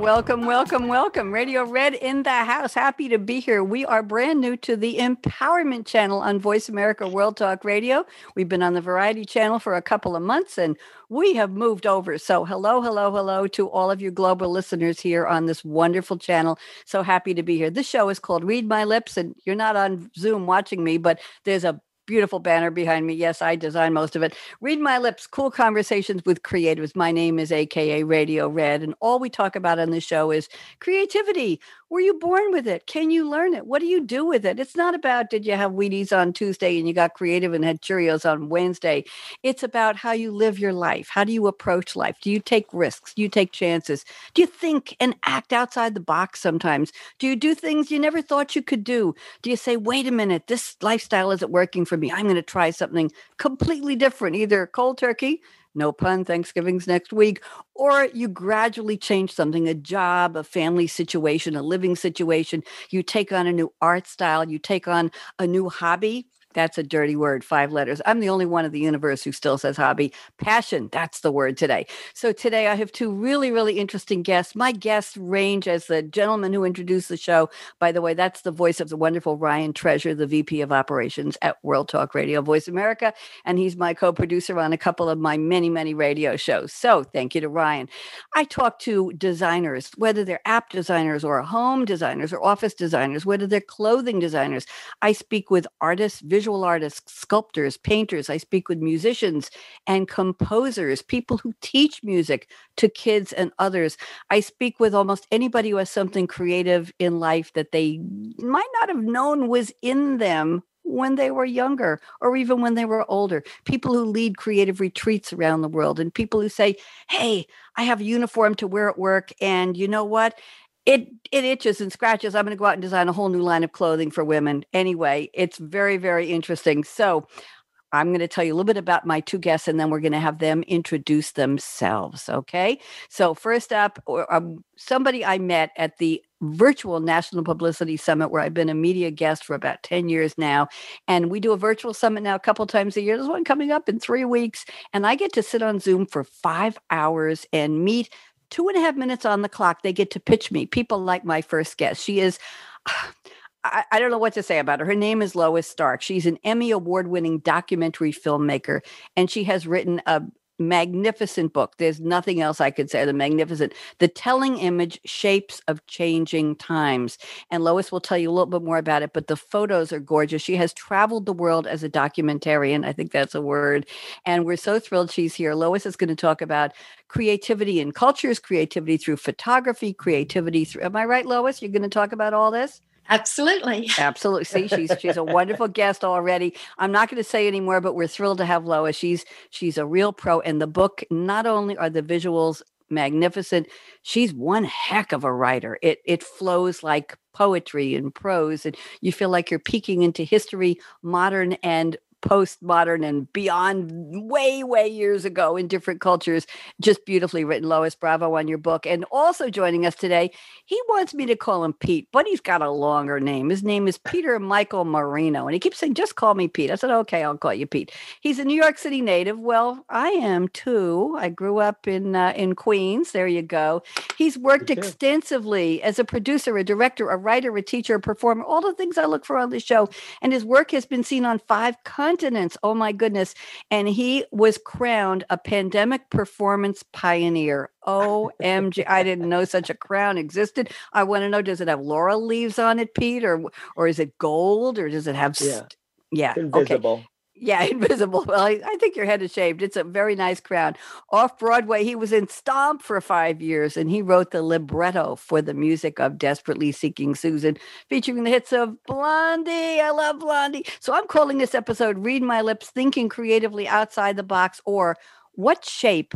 Welcome, welcome, welcome. Radio Red in the house. Happy to be here. We are brand new to the Empowerment Channel on Voice America World Talk Radio. We've been on the Variety Channel for a couple of months and we have moved over. So, hello, hello, hello to all of you global listeners here on this wonderful channel. So happy to be here. This show is called Read My Lips, and you're not on Zoom watching me, but there's a beautiful banner behind me. Yes, I designed most of it. Read My Lips, cool conversations with creatives. My name is AKA Radio Red, and all we talk about on the show is creativity. Were you born with it? Can you learn it? What do you do with it? It's not about did you have Wheaties on Tuesday and you got creative and had Cheerios on Wednesday. It's about how you live your life. How do you approach life? Do you take risks? Do you take chances? Do you think and act outside the box sometimes? Do you do things you never thought you could do? Do you say, wait a minute, this lifestyle isn't working for me. I'm going to try something completely different, either cold turkey no pun, Thanksgiving's next week, or you gradually change something a job, a family situation, a living situation. You take on a new art style, you take on a new hobby. That's a dirty word, five letters. I'm the only one in the universe who still says hobby. Passion, that's the word today. So today I have two really, really interesting guests. My guests range as the gentleman who introduced the show. By the way, that's the voice of the wonderful Ryan Treasure, the VP of Operations at World Talk Radio Voice America. And he's my co producer on a couple of my many, many radio shows. So thank you to Ryan. I talk to designers, whether they're app designers or home designers or office designers, whether they're clothing designers. I speak with artists, visual artists, sculptors, painters. I speak with musicians and composers, people who teach music to kids and others. I speak with almost anybody who has something creative in life that they might not have known was in them when they were younger or even when they were older. People who lead creative retreats around the world and people who say, Hey, I have a uniform to wear at work. And you know what? It it itches and scratches. I'm going to go out and design a whole new line of clothing for women. Anyway, it's very very interesting. So, I'm going to tell you a little bit about my two guests, and then we're going to have them introduce themselves. Okay. So first up, um, somebody I met at the virtual National Publicity Summit, where I've been a media guest for about 10 years now. And we do a virtual summit now a couple times a year. There's one coming up in three weeks. And I get to sit on Zoom for five hours and meet two and a half minutes on the clock, they get to pitch me. People like my first guest. She is. I, I, don't know what to say about her. Her name is Lois Stark. She's an Emmy award winning documentary filmmaker, and she has written a, magnificent book. There's nothing else I could say. The magnificent, the telling image, shapes of changing times. And Lois will tell you a little bit more about it, but the photos are gorgeous. She has traveled the world as a documentarian. I think that's a word. And we're so thrilled she's here. Lois is going to talk about creativity in cultures, creativity through photography, creativity through. Am I right, Lois? You're going to talk about all this? Absolutely. Absolutely. See, she's she's a wonderful guest already. I'm not going to say anymore, but we're thrilled to have Lois. She's she's a real pro. And the book, not only are the visuals magnificent, she's one heck of a writer. It it flows like poetry and prose, and you feel like you're peeking into history, modern and postmodern and beyond way, way years ago in different cultures. Just beautifully written, Lois. Bravo on your book. And also joining us today, he wants me to call him Pete, but he's got a longer name. His name is Peter Michael Marino. And he keeps saying, just call me Pete. I said, okay, I'll call you Pete. He's a New York City native. Well, I am too. I grew up in uh, in Queens. There you go. He's worked extensively as a producer, a director, a writer, a teacher, a performer, all the things I look for on the show. And his work has been seen on five countries continents. Oh my goodness. And he was crowned a pandemic performance pioneer. OMG. I didn't know such a crown existed. I want to know does it have laurel leaves on it, Pete, or or is it gold or does it have yeah, st- yeah. invisible. Okay. Yeah, invisible. Well, I, I, think your head is shaved. It's a very nice crown. Off Broadway, he was in Stomp for five years, and he wrote the libretto for the music of Desperately Seeking Susan, featuring the hits of Blondie. I love Blondie. So I'm calling this episode Read My Lips Thinking Creatively Outside the Box, or What Shape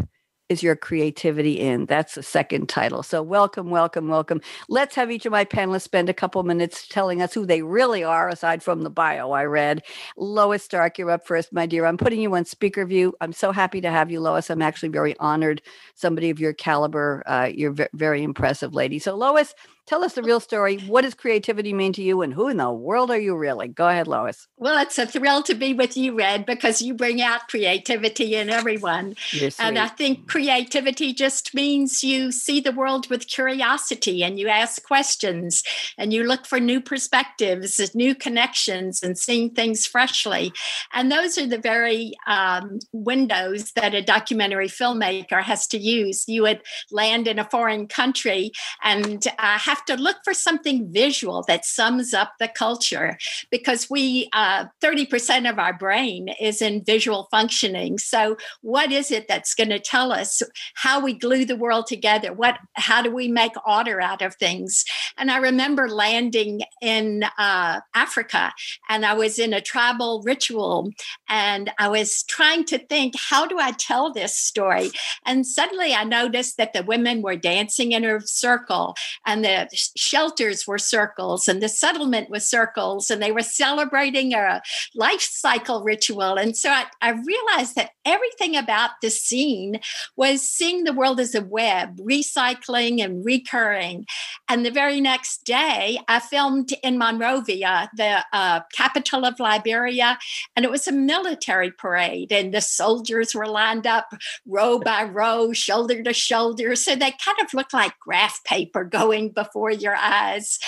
is your creativity in? That's the second title. So, welcome, welcome, welcome. Let's have each of my panelists spend a couple minutes telling us who they really are, aside from the bio I read. Lois Stark, you're up first, my dear. I'm putting you on speaker view. I'm so happy to have you, Lois. I'm actually very honored. Somebody of your caliber, uh, you're v- very impressive lady. So, Lois, Tell us the real story. What does creativity mean to you, and who in the world are you really? Go ahead, Lois. Well, it's a thrill to be with you, Red, because you bring out creativity in everyone. And I think creativity just means you see the world with curiosity and you ask questions and you look for new perspectives, new connections, and seeing things freshly. And those are the very um, windows that a documentary filmmaker has to use. You would land in a foreign country and uh, have to look for something visual that sums up the culture because we, uh, 30% of our brain is in visual functioning. So, what is it that's going to tell us how we glue the world together? What, how do we make order out of things? And I remember landing in uh, Africa and I was in a tribal ritual and I was trying to think, how do I tell this story? And suddenly I noticed that the women were dancing in a circle and the shelters were circles and the settlement was circles and they were celebrating a life cycle ritual. And so I, I realized that everything about the scene was seeing the world as a web, recycling and recurring. And the very next day, I filmed in Monrovia, the uh, capital of Liberia, and it was a military parade, and the soldiers were lined up row by row, shoulder to shoulder. So they kind of looked like graph paper going before your eyes.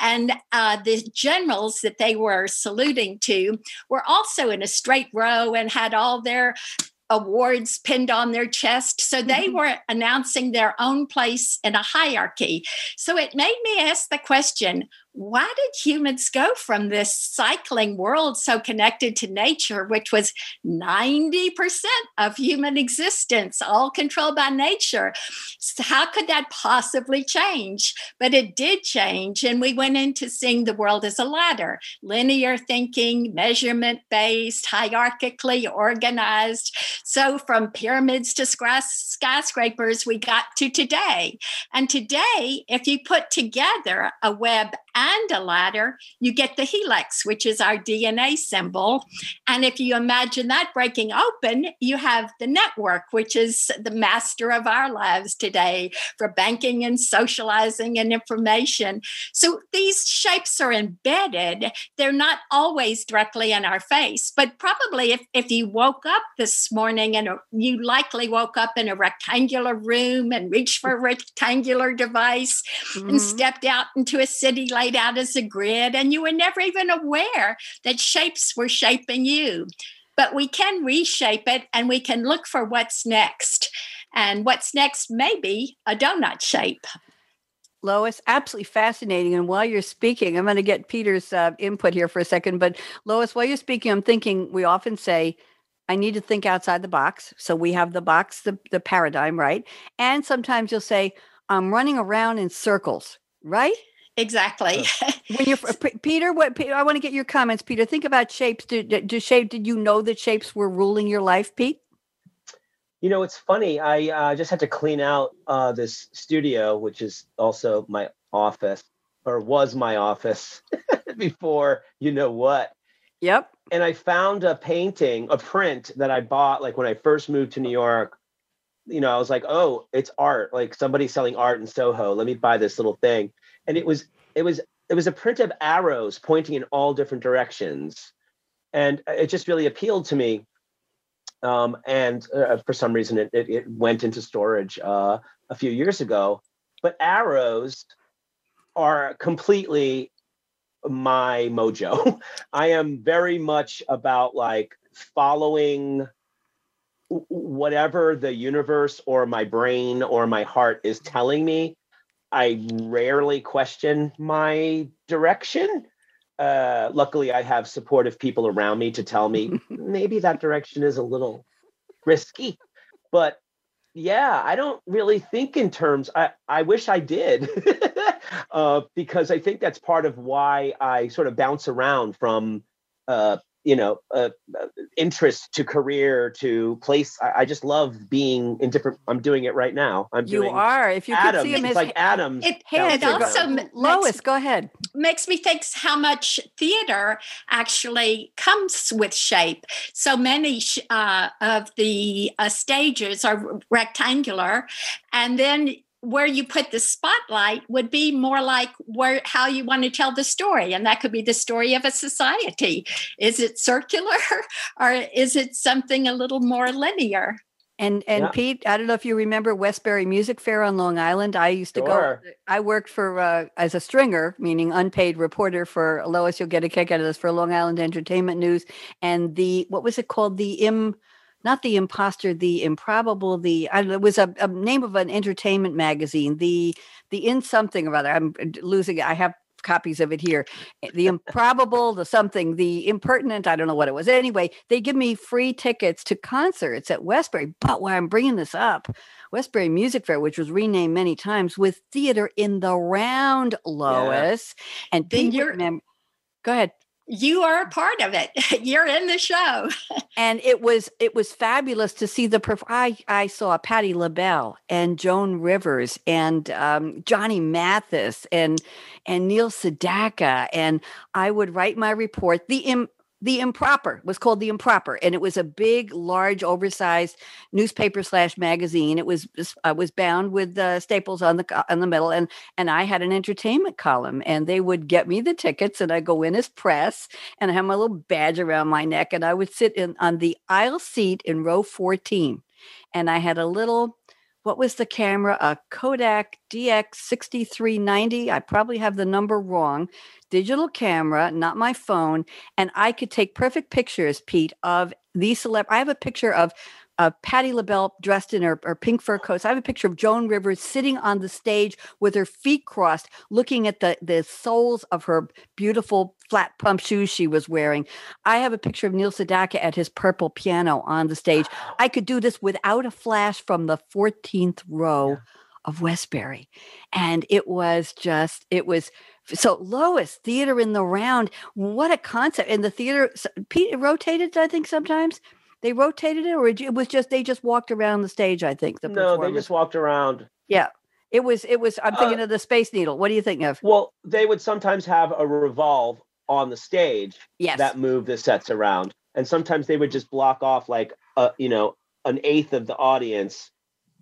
And uh, the generals that they were saluting to were also in a straight row and had all their awards pinned on their chest. So they mm-hmm. were announcing their own place in a hierarchy. So it made me ask the question why did humans go from this cycling world so connected to nature, which was 90% of human existence, all controlled by nature? How could that possibly change? But it did change. And we went into seeing the world as a ladder linear thinking, measurement based, hierarchically organized. So from pyramids to skyscrapers, we got to today. And today, if you put together a web and a ladder, you get the helix, which is our DNA symbol. And if you imagine that breaking open, you have the network, which is the master of our lives today for banking and socializing and information. So these shapes are embedded. They're not always directly in our face, but probably if, if you woke up this morning and you likely woke up in a rectangular room and reached for a rectangular device mm-hmm. and stepped out into a city laid laid out as a grid, and you were never even aware that shapes were shaping you. But we can reshape it and we can look for what's next. And what's next may be a donut shape. Lois, absolutely fascinating. And while you're speaking, I'm going to get Peter's uh, input here for a second. But Lois, while you're speaking, I'm thinking we often say, I need to think outside the box. So we have the box, the, the paradigm, right? And sometimes you'll say, I'm running around in circles, right? Exactly. when you're Peter, what I want to get your comments, Peter. Think about shapes. Do, do shape? Did you know that shapes were ruling your life, Pete? You know, it's funny. I uh, just had to clean out uh, this studio, which is also my office, or was my office before. You know what? Yep. And I found a painting, a print that I bought like when I first moved to New York. You know, I was like, oh, it's art. Like somebody's selling art in Soho. Let me buy this little thing and it was it was it was a print of arrows pointing in all different directions. And it just really appealed to me. Um, and uh, for some reason it, it, it went into storage uh, a few years ago. But arrows are completely my mojo. I am very much about like following whatever the universe or my brain or my heart is telling me I rarely question my direction. Uh, luckily, I have supportive people around me to tell me maybe that direction is a little risky. But yeah, I don't really think in terms. I I wish I did, uh, because I think that's part of why I sort of bounce around from uh, you know uh, uh, interest to career to place I, I, just love being in different i'm doing it right now. I'm you are. If you Adam, could see him it's like adam it, it also go, lois go ahead. makes me think how much theater actually comes with shape. So many uh, of the uh, stages are rectangular and then where you put the spotlight would be more like where how you want to tell the story and that could be the story of a society is it circular or is it something a little more linear and and yeah. Pete, I don't know if you remember Westbury Music Fair on Long Island. I used to sure. go. I worked for uh, as a stringer, meaning unpaid reporter for Lois. You'll get a kick out of this for Long Island Entertainment News and the what was it called? The im not the imposter, the improbable, the I it was a, a, name of an entertainment magazine, the the in something or other. I'm uh, losing. I have copies of it here. Eh, the improbable, the something, the impertinent, I don't know what it was. Anyway, they give me free tickets to concerts at Westbury. But why I'm bringing this up, Westbury Music Fair, which was renamed many times, with theater in the round, Lois. Yeah. And people remember. Go ahead you are a part of it. You're in the show. And it was it was fabulous to see the perf- i i saw patti labelle and joan rivers and um, johnny mathis and and neil sedaka and i would write my report the Im- the improper was called the improper and it was a big large oversized newspaper slash magazine. It was uh, was bound with uh, staples on the on the middle and and i had an entertainment column and they would get me the tickets and i go in as press and i have my little badge around my neck and i would sit in on the aisle seat in row 14 and i had a little what was the camera? A Kodak DX6390. I probably have the number wrong. Digital camera, not my phone. And I could take perfect pictures, Pete, of these celeb. I have a picture of uh, Patti LaBelle dressed in her, her pink fur coat. So I have a picture of Joan Rivers sitting on the stage with her feet crossed, looking at the, the soles of her beautiful flat pump shoes she was wearing. I have a picture of Neil Sedaka at his purple piano on the stage. I could do this without a flash from the 14th row. Yeah. Of Westbury. And it was just, it was so Lois, theater in the round. What a concept. And the theater, Pete rotated, I think, sometimes. They rotated it, or it was just they just walked around the stage. I think the no, they just walked around. Yeah, it was. It was. I'm thinking uh, of the Space Needle. What do you think of? Well, they would sometimes have a revolve on the stage. Yes. That move the sets around, and sometimes they would just block off like a you know an eighth of the audience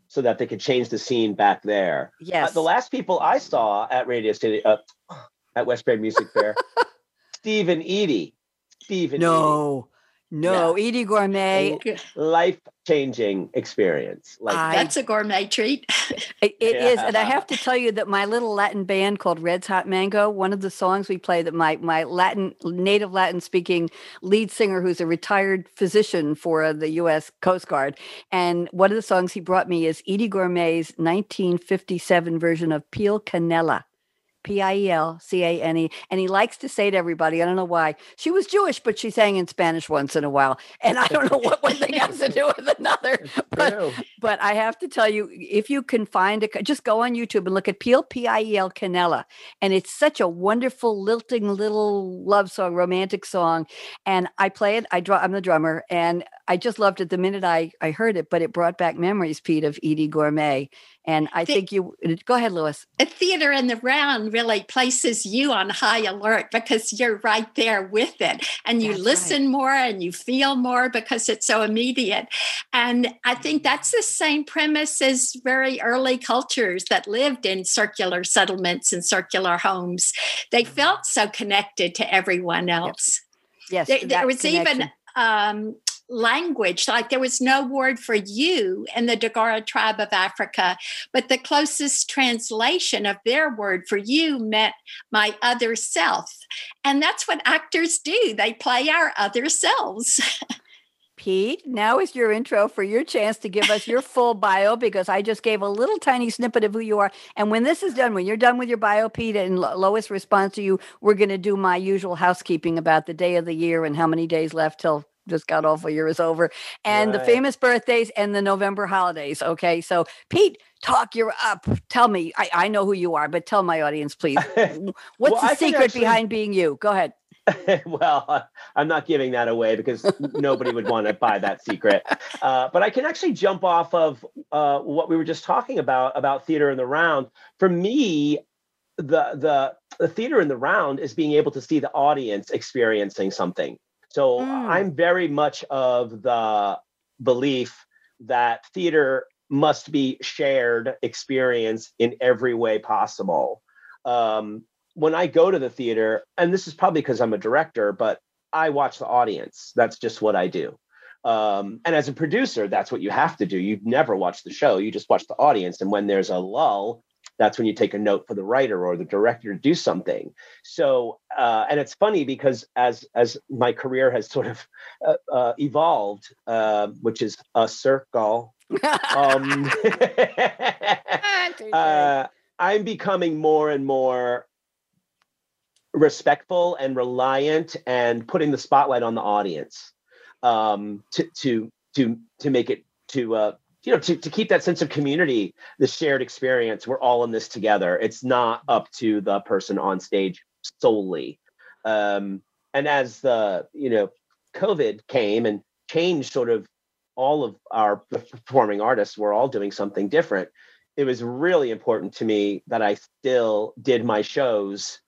so that they could change the scene back there. Uh, yes. Uh, the last people I saw at Radio City uh, at Westbury Music Fair, Steve and Eydie. Steve and no. Eydie. No, yeah. Eydie Gormé. Life changing experience. Like I, that's a gourmet treat. it, it yeah. is, and I have to tell you that my little Latin band called Red's Hot Mango. One of the songs we play that my my Latin native Latin speaking lead singer, who's a retired physician for the U.S. Coast Guard, and one of the songs he brought me is Eydie Gormé's 1957 version of Piel Canela. P I E L C A N E. And he likes to say to everybody, I don't know why, she was Jewish, but she sang in Spanish once in a while. And I don't know what one thing has to do with another. But, but I have to tell you, if you can find it, just go on YouTube and look at Piel, P I E L Canela. And it's such a wonderful, lilting little love song, romantic song. And I play it, I draw, I'm the drummer. And I just loved it the minute I, I heard it, but it brought back memories, Pete, of Eydie Gormé. And I the, think you go ahead, Lois. A theater in the round really places you on high alert because you're right there with it and you that's listen right. more and you feel more because it's so immediate. And I think that's the same premise as very early cultures that lived in circular settlements and circular homes. They felt so connected to everyone else. Yes. There, there was connection. even um, language. Like there was no word for you in the Dagara tribe of Africa, but the closest translation of their word for you meant my other self. And that's what actors do, they play our other selves. Pete, now is your intro for your chance to give us your full bio because I just gave a little tiny snippet of who you are. And when this is done, when you're done with your bio, Pete, and Lois responds to you, we're going to do my usual housekeeping about the day of the year and how many days left till just got awful year is over and right. the famous birthdays and the november holidays okay so pete talk you're up tell me i, I know who you are but tell my audience please what's well, the secret actually, behind being you go ahead well, I'm not giving that away because nobody would want to buy that secret. Uh, but I can actually jump off of uh, what we were just talking about about theater in the round. For me, the the the theater in the round is being able to see the audience experiencing something. So mm. I'm very much of the belief that theater must be shared experience in every way possible. Um, when I go to the theater, and this is probably because I'm a director, but I watch the audience. That's just what I do. Um, and as a producer, that's what you have to do. You never watch the show, you just watch the audience. And when there's a lull, that's when you take a note for the writer or the director to do something. So, uh, and it's funny because as as my career has sort of uh, uh, evolved, uh, which is a circle, um, uh, I'm becoming more and more respectful and reliant and putting the spotlight on the audience um, to to to to make it to uh, you know to, to keep that sense of community the shared experience we're all in this together. It's not up to the person on stage solely. Um, and as the you know covid came and changed sort of all of our performing artists were all doing something different. It was really important to me that i still did my shows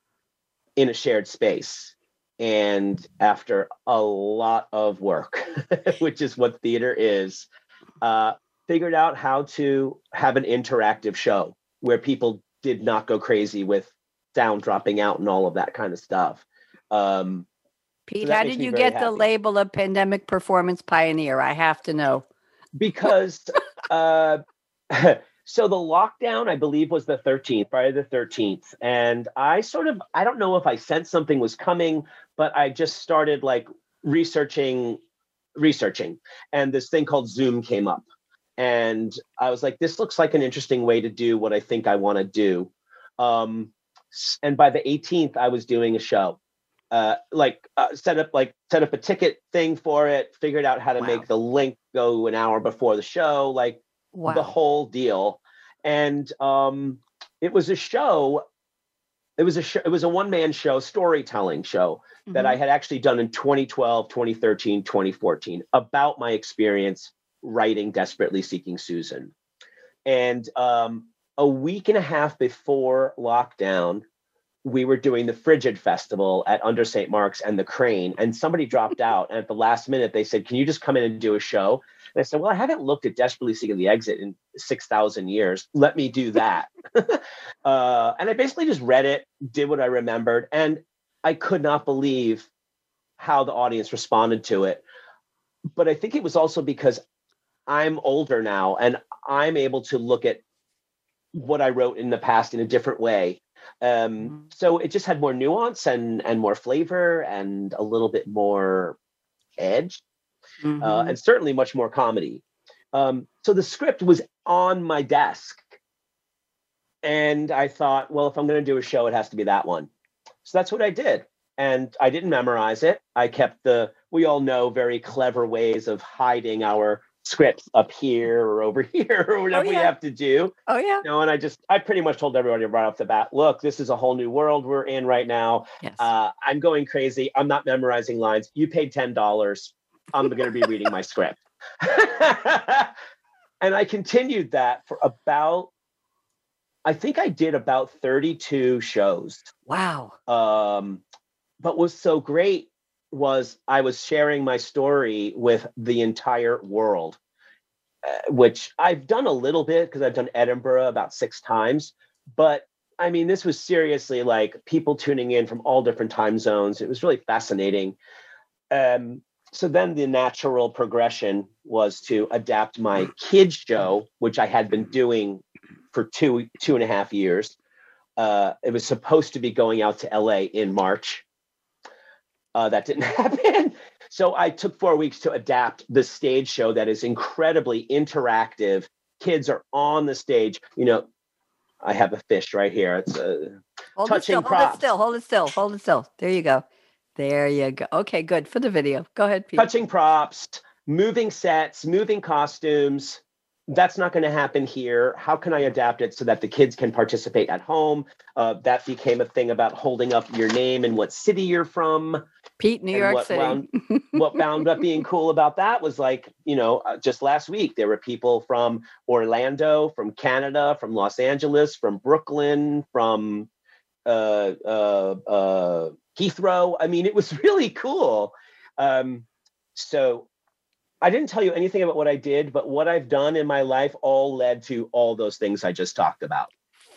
in a shared space and after a lot of work which is what theater is uh, figured out how to have an interactive show where people did not go crazy with sound dropping out and all of that kind of stuff um, pete so how did you get happy. the label of pandemic performance pioneer i have to know because uh, So the lockdown, I believe, was the 13th, Friday the 13th. And I sort of, I don't know if I sensed something was coming, but I just started like researching, researching. And this thing called Zoom came up. And I was like, this looks like an interesting way to do what I think I want to do. Um, and by the 18th, I was doing a show. Uh, like uh, set up like set up a ticket thing for it, figured out how to wow. make the link go an hour before the show, like wow. the whole deal. And um, it was a show. It was a show, it was a one man show, storytelling show mm-hmm. that I mm-hmm. had actually done in 2012, 2013, 2014 about my experience writing Desperately Seeking Susan. And um, a week and a half before lockdown, we were doing the Frigid Festival at Under St. Mark's and the Kraine, and somebody dropped out. And at the last minute, they said, Can you just come in and do a show? And I said, Well, I haven't looked at Desperately Seeking the Exit in 6,000 years. Let me do that. uh, and I basically just read it, did what I remembered, and I could not believe how the audience responded to it. But I think it was also because I'm older now and I'm able to look at what I wrote in the past in a different way. Um, mm-hmm. so it just had more nuance and and more flavor and a little bit more edge uh, mm-hmm. uh, and certainly much more comedy. Um, so the script was on my desk. And I thought, well, if I'm going to do a show, it has to be that one. So that's what I did. And I didn't memorize it. I kept the, we all know very clever ways of hiding our scripts up here or over here or whatever oh, yeah. we have to do. Oh yeah. You know, and I just I pretty much told everybody right off the bat, look, this is a whole new world we're in right now. Yes. Uh, I'm going crazy. I'm not memorizing lines. You paid ten dollars. I'm going to be reading my script. and I continued that for about, I think I did about 32 shows. Wow. Um, but was so great was I was sharing my story with the entire world, uh, which I've done a little bit because I've done Edinburgh about six times. But I mean, this was seriously like people tuning in from all different time zones. It was really fascinating. Um, so then the natural progression was to adapt my kids show which i had been doing for two two and a half years uh, it was supposed to be going out to la in march uh, that didn't happen so i took four weeks to adapt the stage show that is incredibly interactive kids are on the stage you know i have a fish right here it's a hold touching it still, hold it still hold it still hold it still there you go there you go. Okay, good for the video. Go ahead, Pete. Touching props, moving sets, moving costumes. That's not going to happen here. How can I adapt it so that the kids can participate at home? Uh, that became a thing about holding up your name and what city you're from. Pete, New and York what City. Wound, what wound up being cool about that was like, you know, uh, just last week, there were people from Orlando, from Canada, from Los Angeles, from Brooklyn, from uh, uh, uh, Heathrow. I mean, it was really cool. Um, so I didn't tell you anything about what I did, but what I've done in my life all led to all those things I just talked about.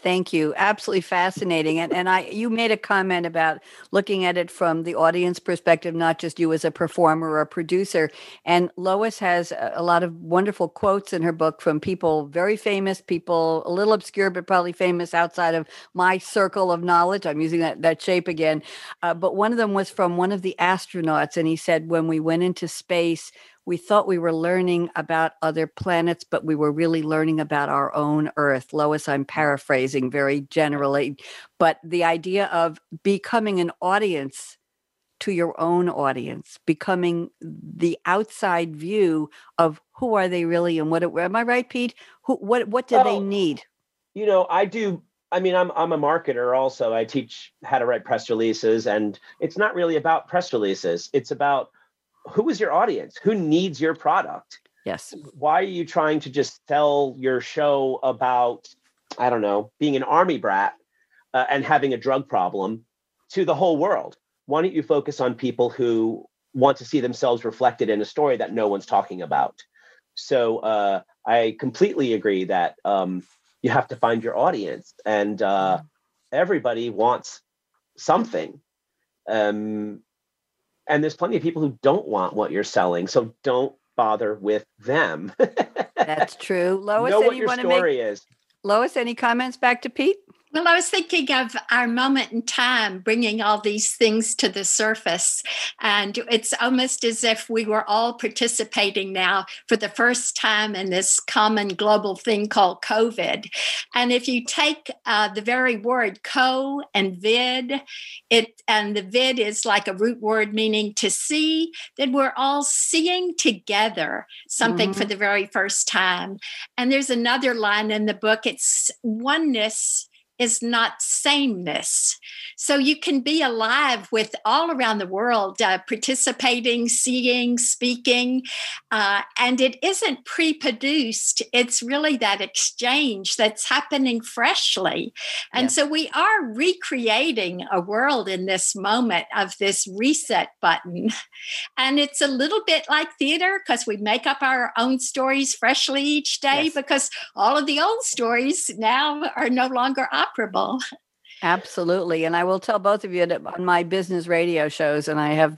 Thank you. Absolutely fascinating. And and I you made a comment about looking at it from the audience perspective, not just you as a performer or a producer. And Lois has a lot of wonderful quotes in her book from people very famous, people a little obscure, but probably famous outside of my circle of knowledge. I'm using that that shape again. Uh, but one of them was from one of the astronauts, and he said, when we went into space, we thought we were learning about other planets, but we were really learning about our own Earth. Lois, I'm mm. paraphrasing very generally, but the idea of becoming an audience to your own audience, becoming the outside view of who are they really and what am I right, Pete? Who what what do well, they need? You know, I do I mean, I'm I'm a marketer also. I teach how to write press releases, and it's not really about press releases. It's about who is your audience? Who needs your product? Yes. Why are you trying to just sell your show about, I don't know, being an army brat uh, and having a drug problem to the whole world? Why don't you focus on people who want to see themselves reflected in a story that no one's talking about? So uh, I completely agree that um, you have to find your audience, and uh, everybody wants something. Um, and there's plenty of people who don't want what you're selling so don't bother with them. That's true. Lois know what your story make, is. Lois any comments? Back to pete well, I was thinking of our moment in time bringing all these things to the surface. And it's almost as if we were all participating now for the first time in this common global thing called COVID. And if you take uh, the very word co and vid, it and the vid is like a root word meaning to see, then we're all seeing together something mm-hmm. for the very first time. And there's another line in the book it's oneness is not sameness. So you can be alive with all around the world, uh, participating, seeing, speaking, uh, and it isn't pre produced. It's really that exchange that's happening freshly. And yes. so we are recreating a world in this moment of this reset button. And it's a little bit like theater because we make up our own stories freshly each day yes. because all of the old stories now are no longer Absolutely. And I will tell both of you that on my business radio shows, and I have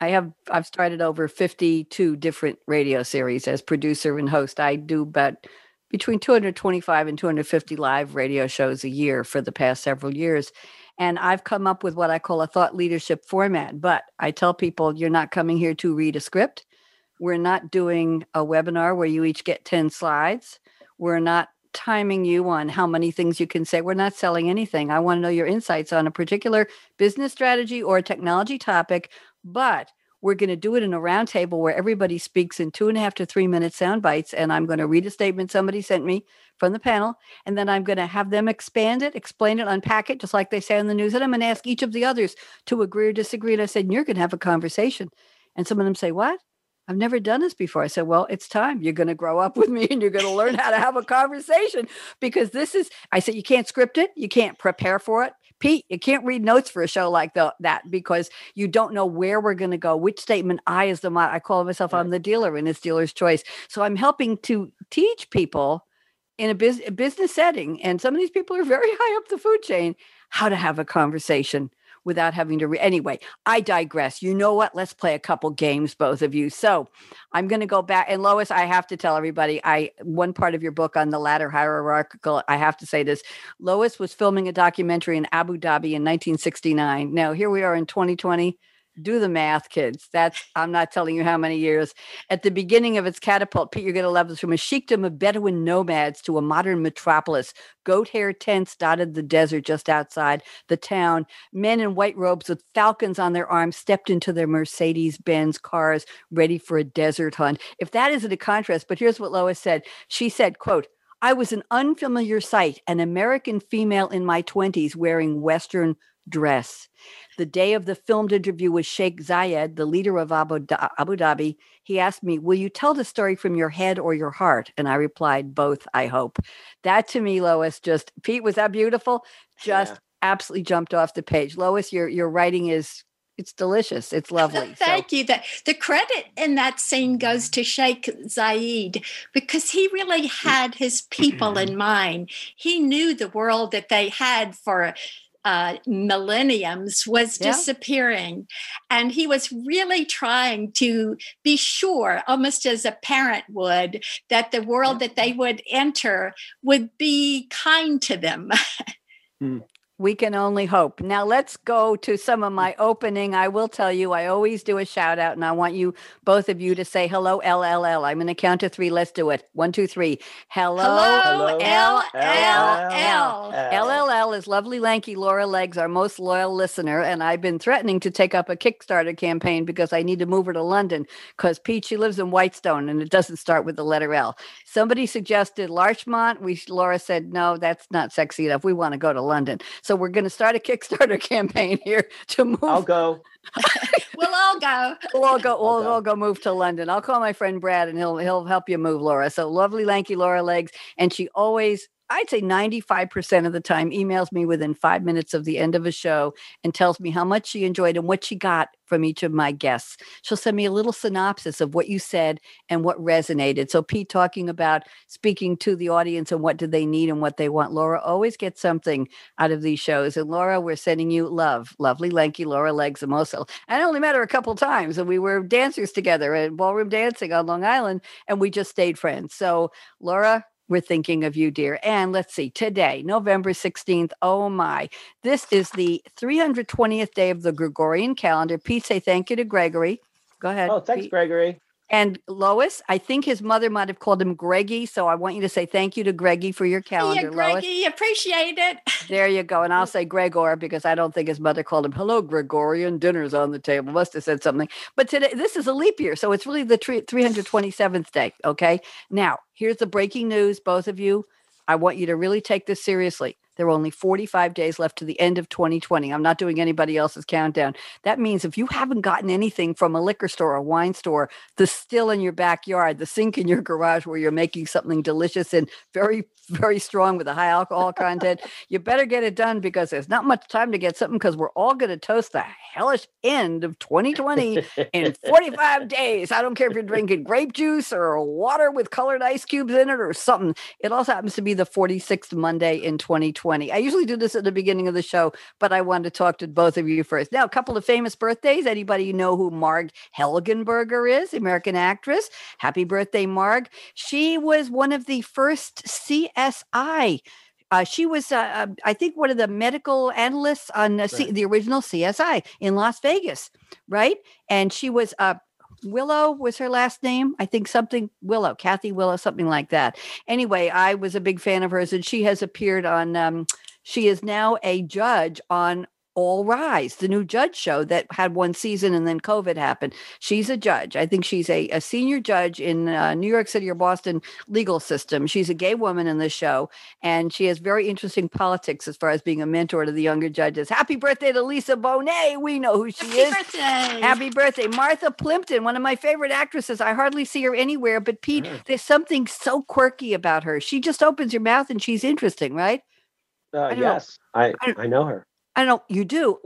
I have I've started over 52 different radio series as producer and host. I do about between 225 and 250 live radio shows a year for the past several years. And I've come up with what I call a thought leadership format. But I tell people you're not coming here to read a script. We're not doing a webinar where you each get 10 slides. We're not timing you on how many things you can say. We're not selling anything. I want to know your insights on a particular business strategy or a technology topic, but we're going to do it in a roundtable where everybody speaks in two and a half to three minute sound bites. And I'm going to read a statement somebody sent me from the panel. And then I'm going to have them expand it, explain it, unpack it, just like they say on the news. And I'm going to ask each of the others to agree or disagree. And I said, You're going to have a conversation. And some of them say, What? I've never done this before. I said, Well, it's time. You're going to grow up with me and you're going to learn how to have a conversation because this is, I said, you can't script it. You can't prepare for it. Pete, you can't read notes for a show like the, that because you don't know where we're going to go, which statement I is the, I call myself, right. I'm the dealer and it's dealer's choice. So I'm helping to teach people in a business, business setting. And some of these people are very high up the food chain how to have a conversation without having to. Re- anyway, I digress. You know what? Let's play a couple games, both of you. So I'm going to go back. And Lois, I have to tell everybody, I one part of your book on the ladder hierarchical. I have to say this. Lois was filming a documentary in Abu Dhabi in 1969. Now here we are in 2020 do the math, kids. That's I'm not telling you how many years. At the beginning of its catapult, Pete, you're going to love this from a sheikdom of Bedouin nomads to a modern metropolis. Goat hair tents dotted the desert just outside the town. Men in white robes with falcons on their arms stepped into their Mercedes Benz cars, ready for a desert hunt. If that isn't a contrast, but here's what Lois said. She said, quote, I was an unfamiliar sight, an American female in my 20s wearing Western dress. The day of the filmed interview with Sheikh Zayed, the leader of Abu, Dhabi, he asked me, Will you tell the story from your head or your heart? And I replied, Both, I hope. That to me, Lois, just, Pete, was that beautiful? Just yeah. absolutely jumped off the page. Lois, your, your writing is it's delicious. It's lovely. Thank so. you. The, the credit in that scene goes to Sheikh Zayed because he really had his people in mind. He knew the world that they had for uh, millenniums was yeah. disappearing. And he was really trying to be sure, almost as a parent would, that the world yeah. that they would enter would be kind to them. mm. We can only hope. Now let's go to some of my opening. I will tell you, I always do a shout out, and I want you, both of you, to say hello, LLL. I'm going to count to three. Let's do it. One, two, three. Hello, hello LLL. LLL is lovely, lanky Laura Legs, our most loyal listener, and I've been threatening to take up a Kickstarter campaign because I need to move her to London because Pete, she lives in Whitestone, and it doesn't start with the letter L. Somebody suggested Larchmont. We Laura said no, that's not sexy enough. We want to go to London. So we're going to start a Kickstarter campaign here to move. I'll go. we'll all go. We'll all go. We'll all go move to London. I'll call my friend Brad, and he'll he'll help you move, Laura. So lovely, lanky Laura legs, and she always I'd say 95% of the time emails me within five minutes of the end of a show and tells me how much she enjoyed and what she got from each of my guests. She'll send me a little synopsis of what you said and what resonated. So, Pete talking about speaking to the audience and what do they need and what they want. Laura always gets something out of these shows. And Laura, we're sending you love. Lovely, lanky Laura Legs Amoso. I only met her a couple times and we were dancers together at ballroom dancing on Long Island and we just stayed friends. So, Laura, we're thinking of you, dear. And let's see, today, November 16th. Oh my, this is the 320th day of the Gregorian calendar. Pete, say thank you to Gregory. Go ahead. Oh, thanks, Pete. Gregory. And Lois, I think his mother might have called him Greggy. So I want you to say thank you to Greggy for your calendar, yeah, Greggy, Lois. appreciate it. There you go. And I'll say Gregor because I don't think his mother called him, hello, Gregorian, dinner's on the table. Must have said something. But today, this is a leap year. So it's really the 327th day. Okay. Now, here's the breaking news, both of you. I want you to really take this seriously. There are only 45 days left to the end of 2020. I'm not doing anybody else's countdown. That means if you haven't gotten anything from a liquor store, a wine store, the still in your backyard, the sink in your garage where you're making something delicious and very, very strong with a high alcohol content, you better get it done because there's not much time to get something because we're all going to toast the hellish end of 2020 in 45 days. I don't care if you're drinking grape juice or water with colored ice cubes in it or something. It also happens to be the 46th Monday in 2020. 20. I usually do this at the beginning of the show, but I wanted to talk to both of you first. Now, a couple of famous birthdays. Anybody know who Marg Helgenberger is, American actress? Happy birthday, Marg. She was one of the first CSI uh, she was, uh, uh, I think, one of the medical analysts on right. C- the original CSI in Las Vegas, right? And she was uh, Willow was her last name. I think something Willow, Kathy Willow, something like that. Anyway, I was a big fan of hers, and she has appeared on. Um, she is now a judge on all Rise, the new judge show that had one season and then COVID happened. She's a judge. I think she's a, a senior judge in uh, New York City or Boston legal system. She's a gay woman in the show, and she has very interesting politics as far as being a mentor to the younger judges. Happy birthday to Lisa Bonet. We know who she Happy is. Birthday. Happy birthday. Martha Plimpton, one of my favorite actresses. I hardly see her anywhere, but Pete, mm. there's something so quirky about her. She just opens your mouth and she's interesting, right? Uh, yes, know. I, I, I know her. I don't. You do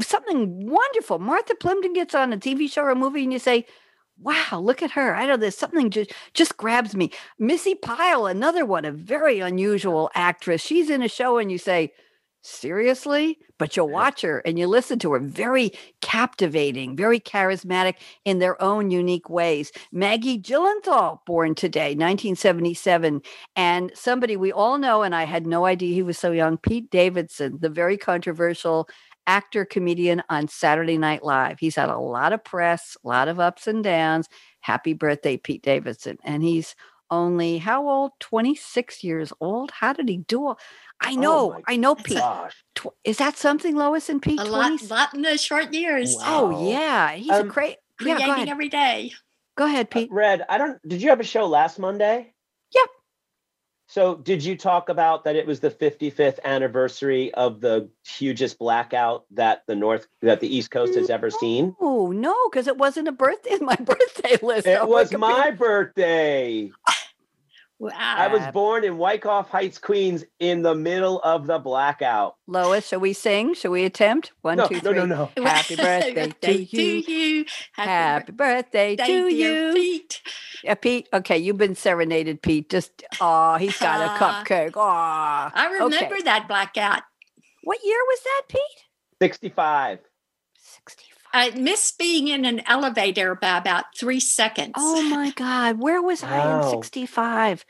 something wonderful. Martha Plimpton gets on a TV show or a movie, and you say, "Wow, look at her!" I know there's something just just grabs me. Missi Pyle, another one, a very unusual actress. She's in a show, and you say, seriously but you'll watch her and you listen to her very captivating very charismatic in their own unique ways. Maggie gyllenhaal born today 1977 and somebody we all know and i had no idea he was so young pete davidson the very controversial actor comedian on saturday night live. He's had a lot of press a lot of ups and downs. Happy birthday pete davidson and he's only how old 26 years old how did he do all I oh know, oh I know, Pete. Tw- is that something, Lois and Pete? A lot, lot in the short years. Wow. Oh yeah, he's um, a great creating yeah, every day. Go ahead, Pete. Uh, Red, I don't. Did you have a show last Monday? Yep. So, did you talk about that it was the 55th anniversary of the hugest blackout that the North, that the East Coast has ever seen? Oh no, because it wasn't a birthday. My birthday list. It was my birthday. Wow. I was born in Wyckoff Heights, Queens, in the middle of the blackout. Lois, shall we sing? Shall we attempt? One, no, two, no, three. no, no. Happy birthday to you. you. Happy birthday birthday, to dear you. Pete. Yeah, Pete. Okay, you've been serenaded, Pete. Just oh, he's got a cupcake. Oh, I remember that blackout. What year was that, Pete? 65. Uh, sixty-five. I missed being in an elevator by about three seconds. Oh my God, where was I in '65?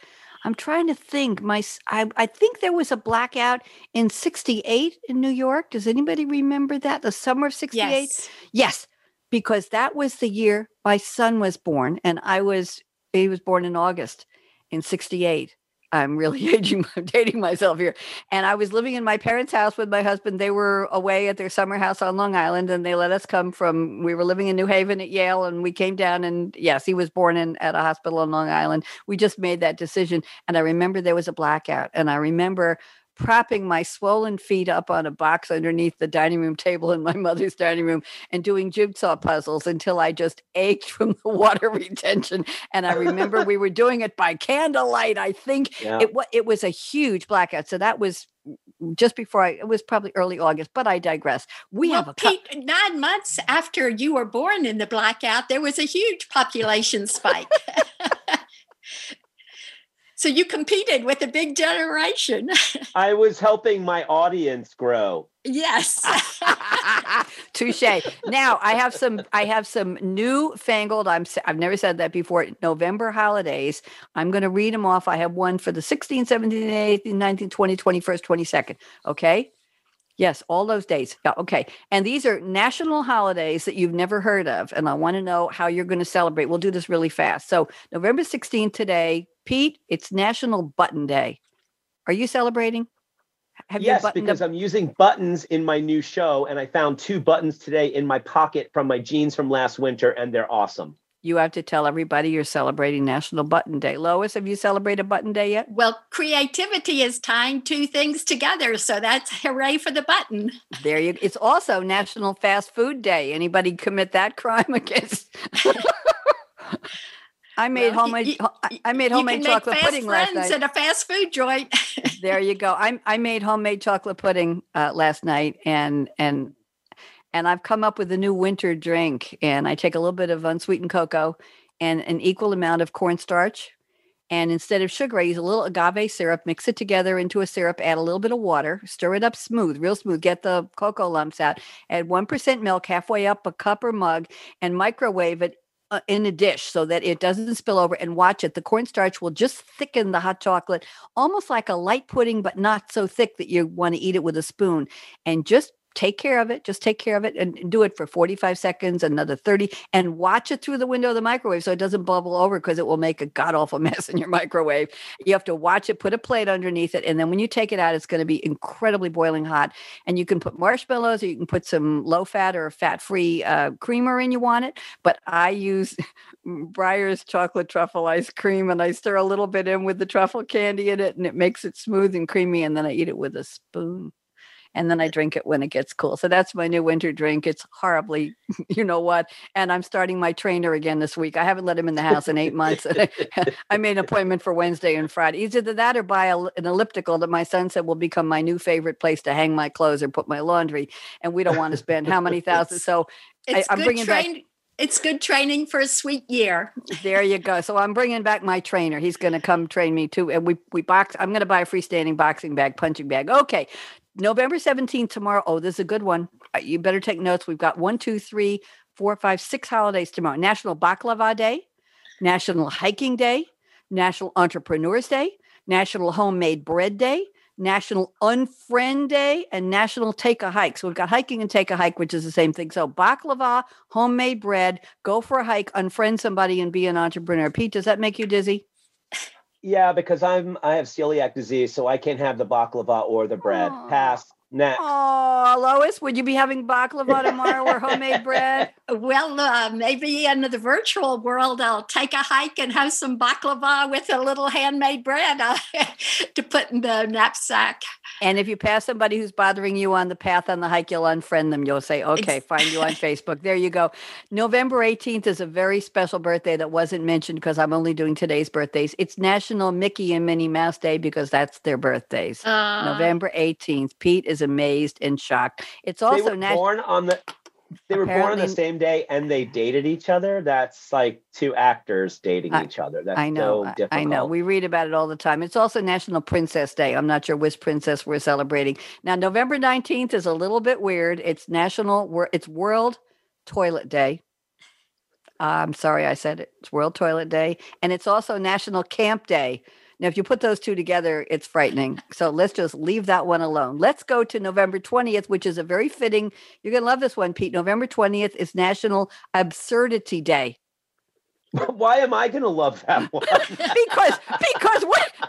I'm trying to think. My, s- I, I think there was a blackout in '68 in New York. Does anybody remember that? The summer of '68. yes. Yes, because that was the year my son was born, and I was he was born in August in '68. I'm really aging, dating myself here. And I was living in my parents' house with my husband. They were away at their summer house on Long Island, and they let us come from. We were living in New Haven at Yale, and we came down. And yes, he was born in at a hospital on Long Island. We just made that decision, and I remember there was a blackout, and I remember propping my swollen feet up on a box underneath the dining room table in my mother's dining room and doing jigsaw puzzles until I just ached from the water retention. And I remember we were doing it by candlelight. I think Yeah. it was it was a huge blackout. So that was just before I it was probably early August, but I digress. We well, have a cou- Pete, nine months after you were born in the blackout, there was a huge population spike. so you competed with a big generation. I was helping my audience grow. yes. Touche. Now I have some. I have some newfangled. I'm. I've never said that before. November holidays. I'm going to read them off. I have one for the 16th, 17th, 18th, 19th, 20th, 21st, 22nd. Okay. Yes, all those days. Yeah, okay. And these are national holidays that you've never heard of. And I want to know how you're going to celebrate. We'll do this really fast. So, November 16th today, Pete, it's National Button Day. Are you celebrating? Have yes, because up? I'm using buttons in my new show, and I found two buttons today in my pocket from my jeans from last winter, and they're awesome. You have to tell everybody you're celebrating National Button Day. Lois, have you celebrated Button Day yet? well, creativity is tying two things together. So that's hooray for the button. There you it's also National Fast Food Day. Anybody commit that crime against I made Well, homemade y- ho- I- made you homemade chocolate pudding last friends night. at a fast food joint. there you go. I I made homemade chocolate pudding uh, last night and and and I've come up with a new winter drink and I take a little bit of unsweetened cocoa and an equal amount of cornstarch and instead of sugar I use a little agave syrup, mix it together into a syrup, add a little bit of water, stir it up smooth, real smooth, get the cocoa lumps out, add 1% milk halfway up a cup or mug and microwave it uh, in a dish so that it doesn't spill over and watch it. The cornstarch will just thicken the hot chocolate almost like a light pudding, but not so thick that you want to eat it with a spoon. And just take care of it. Just take care of it and do it for 45 seconds, another 30, and watch it through the window of the microwave so it doesn't bubble over because it will make a god awful mess in your microwave. You have to watch it, put a plate underneath it, and then when you take it out, it's going to be incredibly boiling hot. And you can put marshmallows or you can put some low fat or fat free uh, creamer in you want it. But I use Breyers chocolate truffle ice cream and I stir a little bit in with the truffle candy in it and it makes it smooth and creamy. And then I eat it with a spoon. And then I drink it when it gets cool. So that's my new winter drink. It's horribly, you know what? And I'm starting my trainer again this week. I haven't let him in the house in eight months. I made an appointment for Wednesday and Friday. Either that or buy a, an elliptical that my son said will become my new favorite place to hang my clothes or put my laundry. And we don't want to spend how many thousands. So It's I'm good bringing back- train. It's good training for a sweet year. there you go. So I'm bringing back my trainer. He's going to come train me too. And we we box. I'm going to buy a freestanding boxing bag, punching bag. Okay, November 17th tomorrow. Oh, this is a good one. Uh, You better take notes. We've got one, two, three, four, five, six holidays tomorrow. National Baklava Day, National Hiking Day, National Entrepreneurs Day, National Homemade Bread Day. National Unfriend Day and National Take a Hike. So we've got hiking and take a hike, which is the same thing. So baklava, homemade bread, go for a hike, unfriend somebody, and be an entrepreneur. Pete, does that make you dizzy? Yeah, because I'm I have celiac disease, so I can't have the baklava or the bread. Pass. Next. Oh, Lois, would you be having baklava tomorrow or homemade bread? Well, uh, maybe in the virtual world, I'll take a hike and have some baklava with a little handmade bread uh, to put in the knapsack. And if you pass somebody who's bothering you on the path on the hike, you'll unfriend them. You'll say, okay, find you on Facebook. There you go. November 18th is a very special birthday that wasn't mentioned because I'm only doing today's birthdays. It's National Mickey and Minnie Mouse Day because that's their birthdays. Uh, November 18th. Pete is amazed and shocked. It's also they were nat- born on the they were born on the same day and they dated each other. That's like two actors dating I, each other. That's I know. So I know. We read about it all the time. It's also National Princess Day. I'm not sure which princess we're celebrating. Now, November 19th is a little bit weird. It's National it's World Toilet Day. I'm sorry I said it. It's World Toilet Day. And it's also National Camp Day. Now, if you put those two together, it's frightening. So let's just leave that one alone. Let's go to November 20th, which is a very fitting. You're going to love this one, Pete. November 20th is National Absurdity Day. Why am I going to love that one? because because what? No,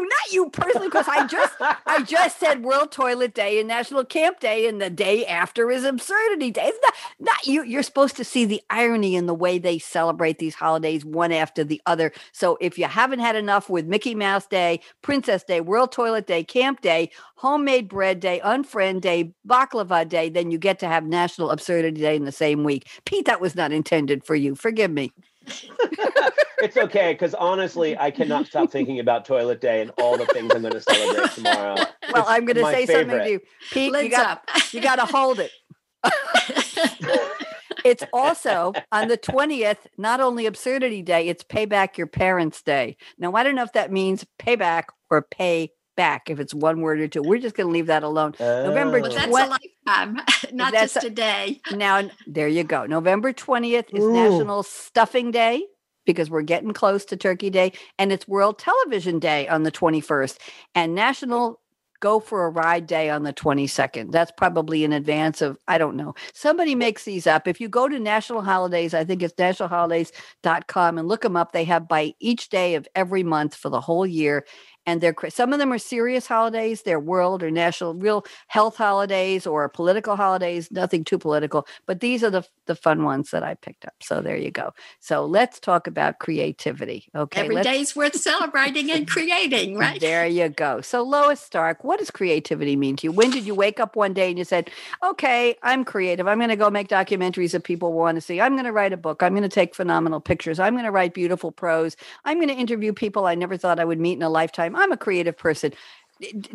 not you personally. Because I just I just said World Toilet Day and National Camp Day, and the day after is Absurdity Day. It's not not you. You're supposed to see the irony in the way they celebrate these holidays one after the other. So if you haven't had enough with Mickey Mouse Day, Princess Day, World Toilet Day, Camp Day, Homemade Bread Day, Unfriend Day, Baklava Day, then you get to have National Absurdity Day in the same week. Pete, that was not intended for you. Forgive me. it's okay because honestly, I cannot stop thinking about toilet day and all the things I'm going to celebrate tomorrow. Well, it's I'm going to say favorite. something to you, Pete. Lids you got you got to hold it. it's also on the 20th, not only Absurdity Day, it's Payback Your Parents Day. Now, I don't know if that means payback or pay back if it's one word or two. We're just going to leave that alone. Oh. November well, that's 20- a lifetime, not just a day. Now, there you go. November 20th is Ooh. National Stuffing Day because we're getting close to Turkey Day, and it's World Television Day on the 21st, and National Go for a Ride Day on the 22nd. That's probably in advance of, I don't know. Somebody makes these up. If you go to national holidays, I think it's nationalholidays.com and look them up. They have by each day of every month for the whole year and they're some of them are serious holidays they're world or national real health holidays or political holidays nothing too political but these are the the fun ones that i picked up so there you go. So let's talk about creativity okay every day's worth celebrating and creating right? There you go. So lois stark what does creativity mean to you? When did you wake up one day and you said okay i'm creative. I'm going to go make documentaries that people want to see. I'm going to write a book. I'm going to take phenomenal pictures. I'm going to write beautiful prose. I'm going to interview people i never thought i would meet in a lifetime I'm a creative person.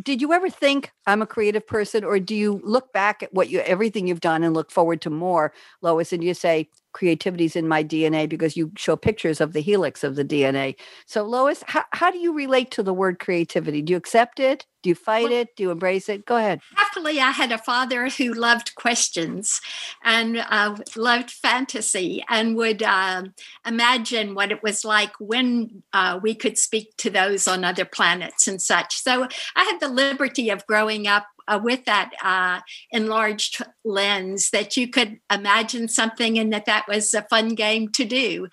Did you ever think I'm a creative person, or do you look back at what you everything you've done and look forward to more, Lois, and you say creativity's in my DNA because you show pictures of the helix of the DNA. So, Lois, how, how do you relate to the word creativity? Do you accept it? Do you fight well, it? Do you embrace it? Go ahead. Happily, I had a father who loved questions and uh, loved fantasy and would uh, imagine what it was like when uh, we could speak to those on other planets and such. So I had the liberty of growing up uh, with that uh, enlarged lens that you could imagine something and that that was a fun game to do.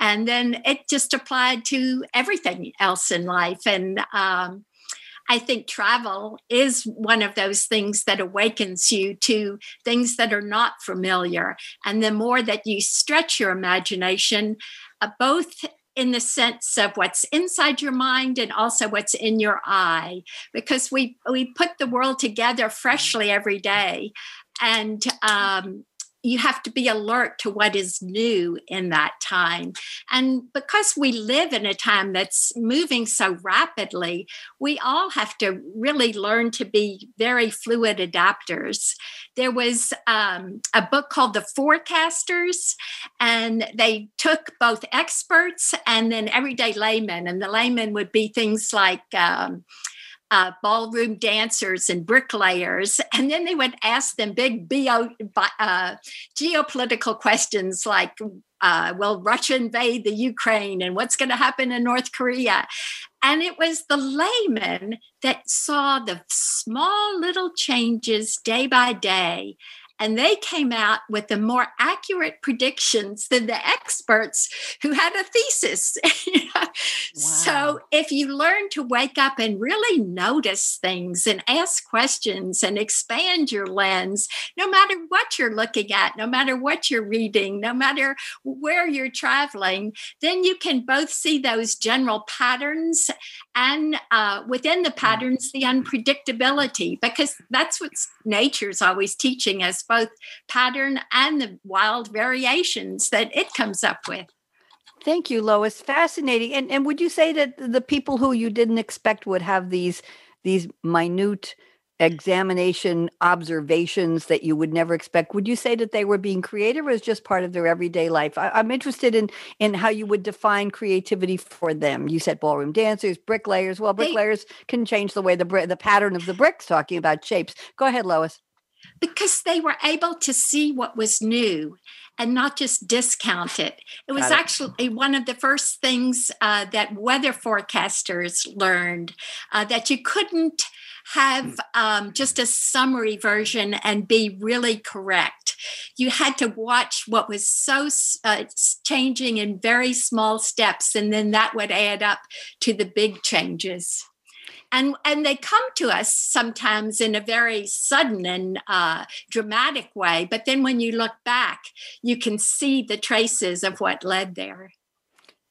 And then it just applied to everything else in life. And um, I think travel is one of those things that awakens you to things that are not familiar. And the more that you stretch your imagination, uh, both in the sense of what's inside your mind and also what's in your eye because we we put the world together freshly every day. And um, you have to be alert to what is new in that time. And because we live in a time that's moving so rapidly, we all have to really learn to be very fluid adapters. There was um, a book called The Forecasters, and they took both experts and then everyday laymen, and the laymen would be things like, um, uh, ballroom dancers and bricklayers, and then they would ask them big bio, uh, geopolitical questions like, uh, "Will Russia invade the Ukraine?" and "What's going to happen in North Korea?" And it was the layman that saw the small little changes day by day and they came out with the more accurate predictions than the experts who had a thesis. wow. So if you learn to wake up and really notice things and ask questions and expand your lens, no matter what you're looking at, no matter what you're reading, no matter where you're traveling, then you can both see those general patterns and uh, within the mm. patterns, the unpredictability, because that's what nature's always teaching us both pattern and the wild variations that it comes up with. Thank you, Lois. Fascinating. And and would you say that the people who you didn't expect would have these these minute examination observations that you would never expect would you say that they were being creative or is just part of their everyday life I, am interested in in how you would define creativity for them you said ballroom dancers bricklayers well bricklayers can change the way the the pattern of the bricks talking about shapes go ahead lois because they were able to see what was new and not just discount it. It was it. actually one of the first things uh, that weather forecasters learned uh, that you couldn't have um, just a summary version and be really correct. You had to watch what was so uh, changing in very small steps, and then that would add up to the big changes. And, and they come to us sometimes in a very sudden and uh, dramatic way. But then when you look back, you can see the traces of what led there.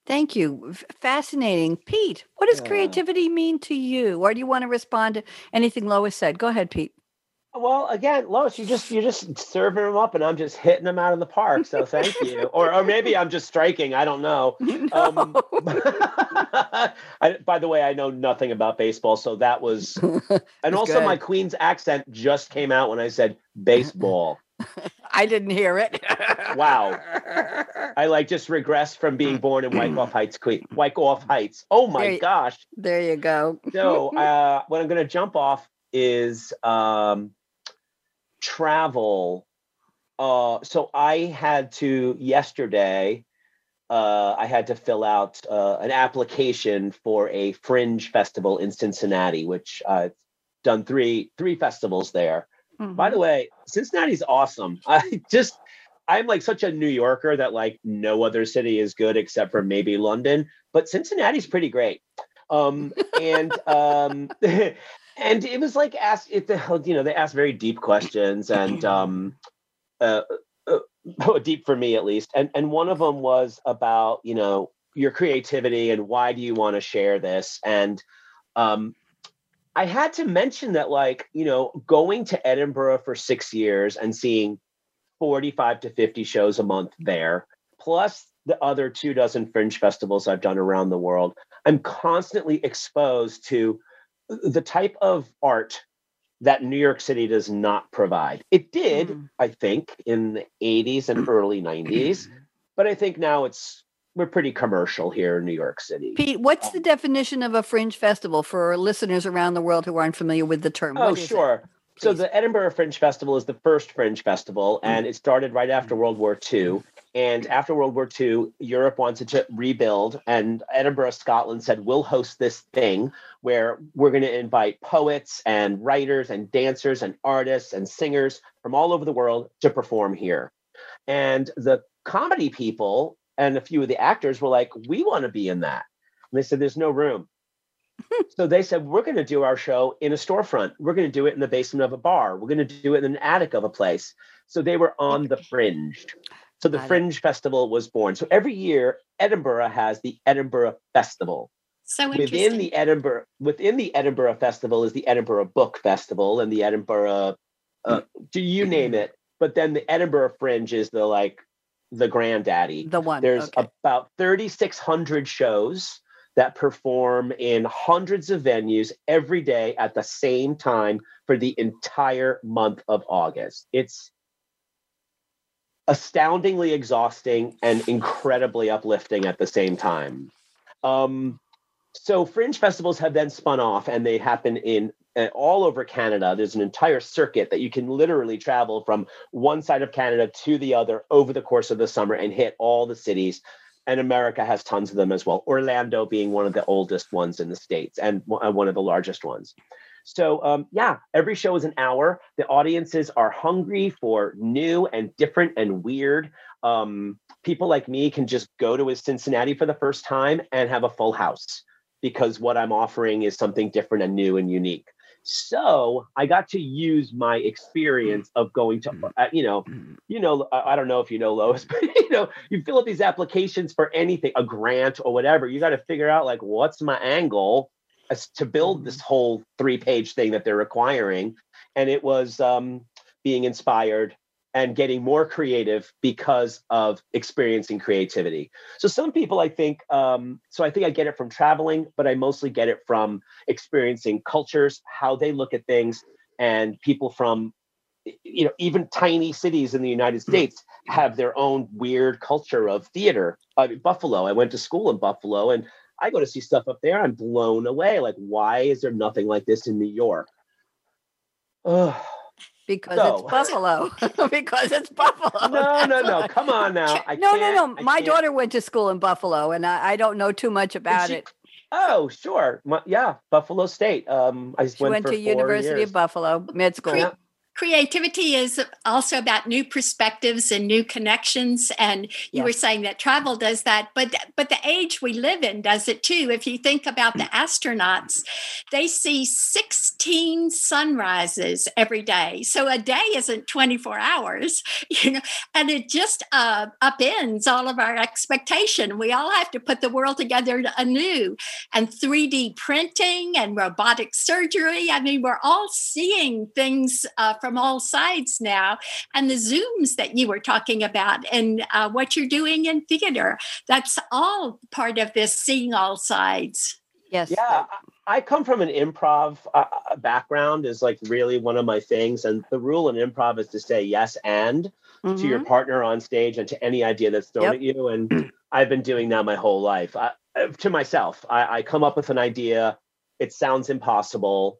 Thank you. Fascinating. Pete, what does creativity mean to you? Or do you want to respond to anything Lois said? Go ahead, Pete. Well, again, Lois, you just you're just serving them up, and I'm just hitting them out of the park. So thank you. or or maybe I'm just striking. I don't know. No. Um, I, by the way, I know nothing about baseball, so that was, and also good. my Queens accent just came out when I said baseball. I didn't hear it. wow. I like just regressed from being born in Wyckoff Heights, Queen. Wyckoff Heights. Oh my there, gosh. There you go. so uh, what I'm going to jump off is um, travel. Uh, so I had to yesterday. Uh, I had to fill out uh, an application for a fringe festival in Cincinnati, which I've done three three festivals there. Mm-hmm. By the mm-hmm. way, Cincinnati's awesome. I just I'm like such a New Yorker that like no other city is good except for maybe London, but Cincinnati's pretty great. Um, and um, and it was like asked it you know they asked very deep questions and um, uh, uh, deep for me at least, and and one of them was about you know your creativity and why do you want to share this? And um, I had to mention that, like, you know, going to Edinburgh for six years and seeing 45 to 50 shows a month there, plus the other two dozen fringe festivals I've done around the world, I'm constantly exposed to the type of art that New York City does not provide. It did, mm. I think, in the 80s and early 90s, but I think now it's we're pretty commercial here in New York City. Pete, what's the definition of a fringe festival for listeners around the world who aren't familiar with the term? Oh, sure. So the Edinburgh Fringe Festival is the first fringe festival, mm. and it started right after World War II. And after World War II, Europe wanted to rebuild, and Edinburgh, Scotland said, We'll host this thing where we're going to invite poets and writers and dancers and artists and singers from all over the world to perform here. And the comedy people and a few of the actors were like, "We want to be in that." And they said, "There's no room." so they said, "We're going to do our show in a storefront. We're going to do it in the basement of a bar. We're going to do it in an attic of a place." So they were on the fringe. So the Fringe Festival was born. So every year, Edinburgh has the Edinburgh Festival. So within the Edinburgh within the Edinburgh Festival is the Edinburgh Book Festival and the Edinburgh uh, do you name it? But then the Edinburgh Fringe is the like the granddaddy. The one. There's okay. about 3,600 shows that perform in hundreds of venues every day at the same time for the entire month of August. It's astoundingly exhausting and incredibly uplifting at the same time. Um, so fringe festivals have then spun off and they happen in uh, all over Canada. There's an entire circuit that you can literally travel from one side of Canada to the other over the course of the summer and hit all the cities. And America has tons of them as well. Orlando being one of the oldest ones in the States and uh, one of the largest ones. So um, yeah, every show is an hour. The audiences are hungry for new and different and weird. Um, people like me can just go to a Cincinnati for the first time and have a full house because what I'm offering is something different and new and unique. So I got to use my experience of going to, mm-hmm. uh, you know, mm-hmm. you know, I, I don't know if you know Lois, but you know, you fill out these applications for anything, a grant or whatever. You got to figure out like what's my angle to build this mm-hmm. whole three-page thing that they're requiring, and it was um, being inspired and getting more creative because of experiencing creativity. So some people, I think, um, so I think I get it from traveling, but I mostly get it from experiencing cultures, how they look at things, and people from you know even tiny cities in the united mm-hmm. states have their own weird culture of theater I mean, buffalo i went to school in buffalo and i go to see stuff up there i'm blown away like why is there nothing like this in new york Ugh because so. it's Buffalo. because it's Buffalo. No, no, no. Come on now. I no, no, no. My daughter went to school in Buffalo, and I, I don't know too much about she, it. Oh, sure. yeah, Buffalo State. Um, I she went, went to University years. of Buffalo mid school. Creativity is also about new perspectives and new connections. And you yes. were saying that travel does that but but the age we live in does it too. If you think about the astronauts they see 16 sunrises every day. So a day isn't 24 hours you know and it just uh, upends all of our expectation. We all have to put the world together anew. And 3d printing and robotic surgery i mean we're all seeing things uh, from all sides now. And the Zooms that you were talking about and uh, what you're doing in theater, that's all part of this seeing all sides. Yes. Yeah. I come from an improv uh, uh, background is like really one of my things. And the rule in improv is to say yes and mm-hmm. to your mm-hmm. partner on stage and to any idea that's thrown yep. at you. And I've been doing that my whole life. I, uh, to myself, I, I come up with an idea. It sounds impossible.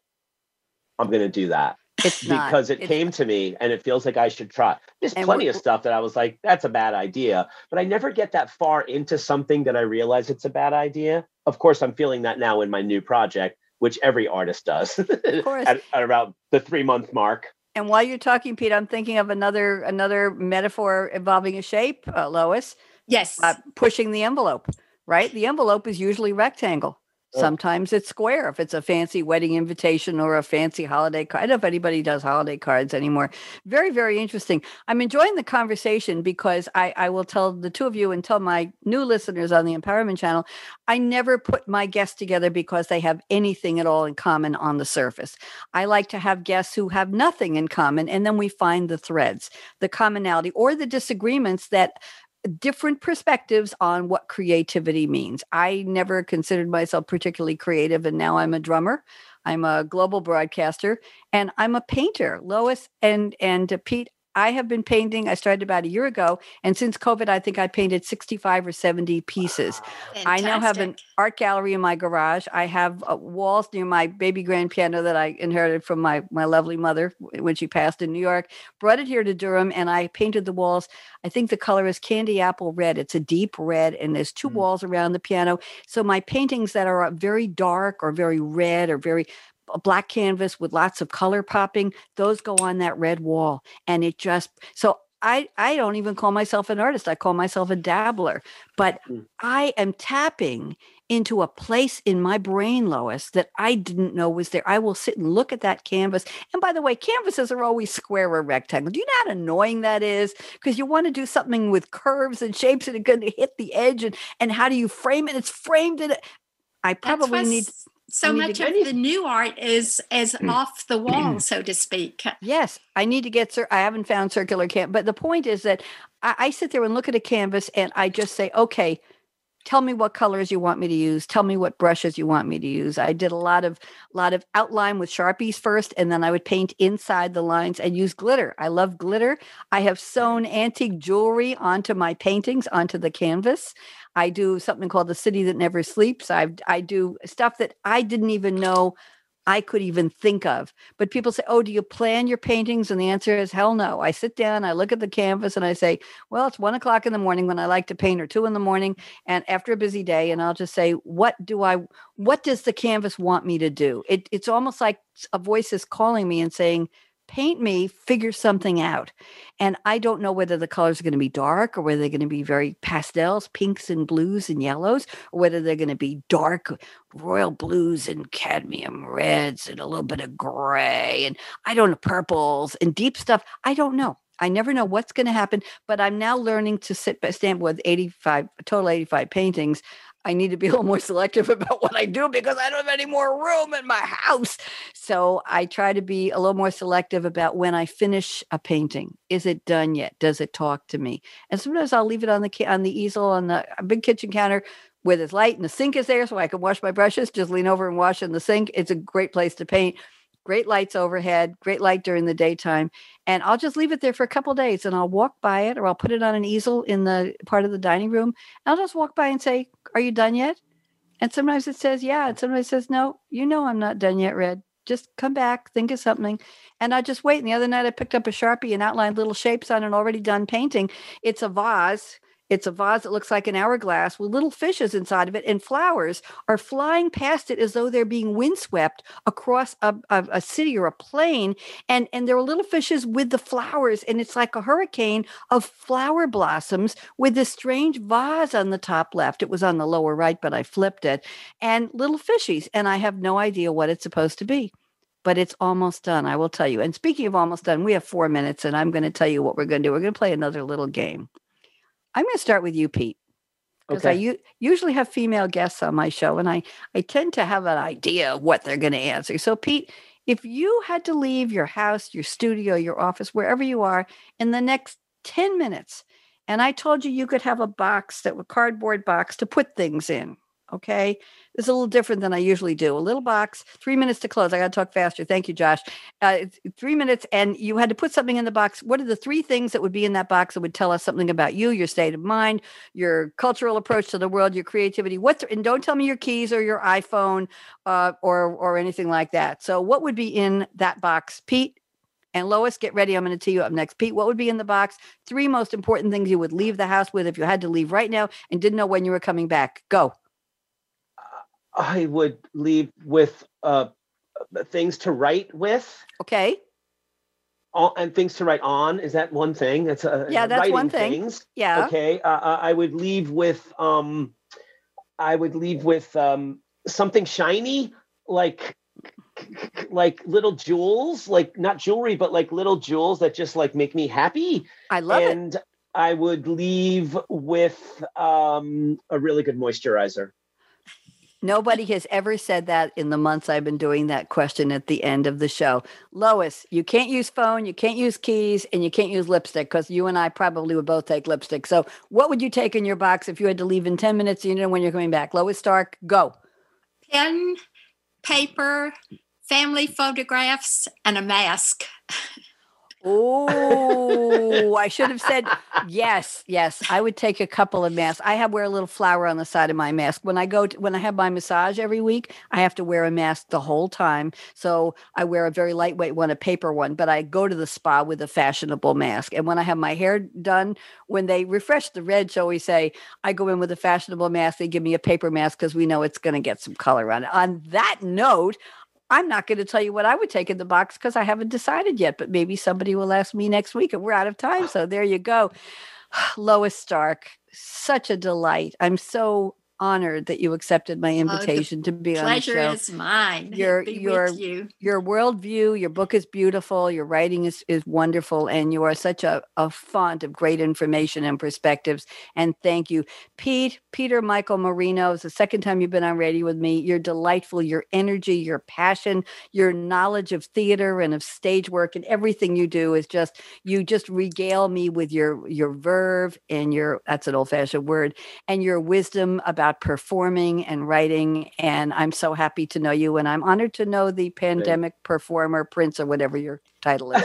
I'm going to do that. It's because it it's came not. to me and it feels like I should try. There's and plenty of stuff that I was like, that's a bad idea. But I never get that far into something that I realize it's a bad idea. Of course, I'm feeling that now in my new project, which every artist does at, at around the three month mark. And while you're talking, Pete, I'm thinking of another another metaphor involving a shape, uh, Lois. Yes. Uh, pushing the envelope, right? The envelope is usually rectangle. Oh. Sometimes it's square if it's a fancy wedding invitation or a fancy holiday card. I don't know if anybody does holiday cards anymore. Very, very interesting. I'm enjoying the conversation because I, I will tell the two of you and tell my new listeners on the Empowerment Channel I never put my guests together because they have anything at all in common on the surface. I like to have guests who have nothing in common, and then we find the threads, the commonality, or the disagreements that different perspectives on what creativity means. I never considered myself particularly creative, and now I'm a drummer. I'm a global broadcaster, and I'm a painter. Lois and and Pete, I have been painting. I started about a year ago, and since COVID, I think I painted 65 or 70 pieces. Wow. I now have an art gallery in my garage. I have uh, walls near my baby grand piano that I inherited from my my lovely mother when she passed in New York. Brought it here to Durham, and I painted the walls. I think the color is candy apple red. It's a deep red, and there's two mm. walls around the piano. So my paintings that are very dark or very red or very a black canvas with lots of color popping those go on that red wall and it just so I, I don't even call myself an artist. I call myself a dabbler. But mm. I am tapping into a place in my brain, Lois, that I didn't know was there. I will sit and look at that canvas. And by the way, canvases are always square or rectangle. Do you know how annoying that is? Because you want to do something with curves and shapes and it's going to hit the edge. And, and how do you frame it? It's framed in it. I probably need so much of the new art is is mm. off the wall so to speak. Yes i need to get sir, i haven't found circular can but the point is that I, I sit there and look at a canvas and i just say okay tell me what colors you want me to use. Tell me what brushes you want me to use. I did a lot of lot of outline with sharpies first and then i would paint inside the lines and use glitter. I love glitter. I have sewn antique jewelry onto my paintings onto the canvas i do something called the city that never sleeps i i do stuff that i didn't even know I could even think of. But people say, Oh, do you plan your paintings? And the answer is hell no. I sit down, I look at the canvas, and I say, Well, it's one o'clock in the morning when I like to paint, or two in the morning, and after a busy day, and I'll just say, What do I, what does the canvas want me to do? It, it's almost like a voice is calling me and saying, paint me, figure something out. And I don't know whether the colors are going to be dark or whether they're going to be very pastels, pinks and blues and yellows, or whether they're going to be dark royal blues and cadmium reds and a little bit of gray and I don't know, purples and deep stuff. I don't know. I never know what's going to happen, but I'm now learning to sit stand with 85 total 85 paintings. I need to be a little more selective about what I do because I don't have any more room in my house. So I try to be a little more selective about when I finish a painting. Is it done yet? Does it talk to me? And sometimes I'll leave it on the on the easel on the uh, big kitchen counter with its light and the sink is there so I can wash my brushes. Just lean over and wash in the sink. It's a great place to paint great lights overhead, great light during the daytime. And I'll just leave it there for a couple days and I'll walk by it or I'll put it on an easel in the part of the dining room. I'll just walk by and say, Are you done yet? And sometimes it says, Yeah. And sometimes it says, No, you know I'm not done yet, Red. Just come back, think of something. And I just wait. And the other night I picked up a Sharpie and outlined little shapes on an already done painting. It's a vase it's a vase that looks like an hourglass with little fishes inside of it, and flowers are flying past it as though they're being windswept across a, a, a city or a plain. And, and there are little fishes with the flowers, and it's like a hurricane of flower blossoms with this strange vase on the top left. It was on the lower right, but I flipped it, and little fishies. And I have no idea what it's supposed to be but it's almost done. I will tell you. And speaking of almost done, we have four minutes, and I'm going to tell you what we're going to do. We're going to play another little game. I'm going to start with you, Pete. Because okay. I u- usually have female guests on my show, and I, I tend to have an idea of what they're going to answer. So, Pete, if you had to leave your house, your studio, your office, wherever you are, in the next 10 minutes, and I told you you could have a box that a cardboard box to put things in, Okay. It's a little different than I usually do. A little box, three minutes to close. I got to talk faster. Thank you, Josh. Uh, three minutes, and you had to put something in the box. What are the three things that would be in that box that would tell us something about you, your state of mind, your cultural approach to the world, your creativity? What? And don't tell me your keys or your iPhone uh, or or anything like that. So, what would be in that box, Pete? And Lois, get ready. I'm going to tee you up next. Pete, what would be in the box? Three most important things you would leave the house with if you had to leave right now and didn't know when you were coming back. Go. I would leave with uh, things to write with. Okay. All, and things to write on. Is that one thing? That's a, yeah, that's one thing. Things. Yeah. Okay. Uh, uh, I would leave with um, I would leave with um something shiny, like like little jewels, like not jewelry, but like little jewels that just like make me happy. I love and it. I would leave with um, a really good moisturizer. Nobody has ever said that in the months I've been doing that question at the end of the show. Lois, you can't use phone, you can't use keys, and you can't use lipstick because you and I probably would both take lipstick. So, what would you take in your box if you had to leave in 10 minutes? You know when you're coming back. Lois Stark, go. Pen, paper, family photographs, and a mask. Oh, I should have said yes. Yes, I would take a couple of masks. I have wear a little flower on the side of my mask when I go to, when I have my massage every week. I have to wear a mask the whole time, so I wear a very lightweight one, a paper one. But I go to the spa with a fashionable mask. And when I have my hair done, when they refresh the red, shall we say, I go in with a fashionable mask. They give me a paper mask because we know it's going to get some color on it. On that note. I'm not going to tell you what I would take in the box because I haven't decided yet, but maybe somebody will ask me next week and we're out of time. Ah. So there you go. Lois Stark, such a delight. I'm so honored that you accepted my oh, invitation oh, to be on the show. Pleasure is mine. Your your you. your worldview, your book is beautiful. Your writing is is wonderful, and you are such a, a font of great information and perspectives. And thank you, Pete Peter Michael Marino. It's the second time you've been on radio with me. You're delightful. Your energy, your passion, your knowledge of theater and of stage work, and everything you do is just you just regale me with your your verve and your that's an old fashioned word and your wisdom about about performing and writing. And I'm so happy to know you. And I'm honored to know the pandemic performer, Prince, or whatever you're title is.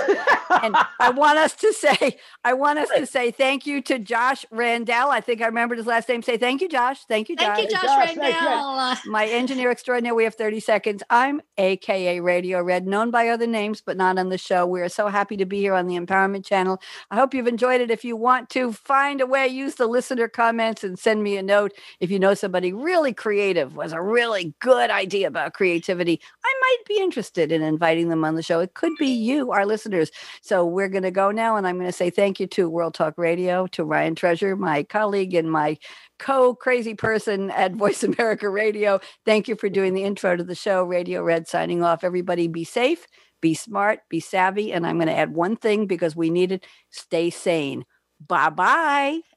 and I want us to say, I want us to say thank you to Josh Randell. I think I remembered his last name. Say thank you, Josh. Thank you, Josh. Thank you, Josh, Josh Randell. My engineer extraordinaire. We have 30 seconds. I'm AKA Radio Red, known by other names, but not on the show. We are so happy to be here on the Empowerment Channel. I hope you've enjoyed it. If you want to find a way, use the listener comments and send me a note. If you know somebody really creative, was a really good idea about creativity, I might be interested in inviting them on the show. It could be you, our listeners. So we're going to go now, and I'm going to say thank you to World Talk Radio, to Ryan Treasure, my colleague and my co crazy person at Voice America Radio. Thank you for doing the intro to the show. Radio Red signing off. Everybody be safe, be smart, be savvy. And I'm going to add one thing because we need it stay sane. Bye bye.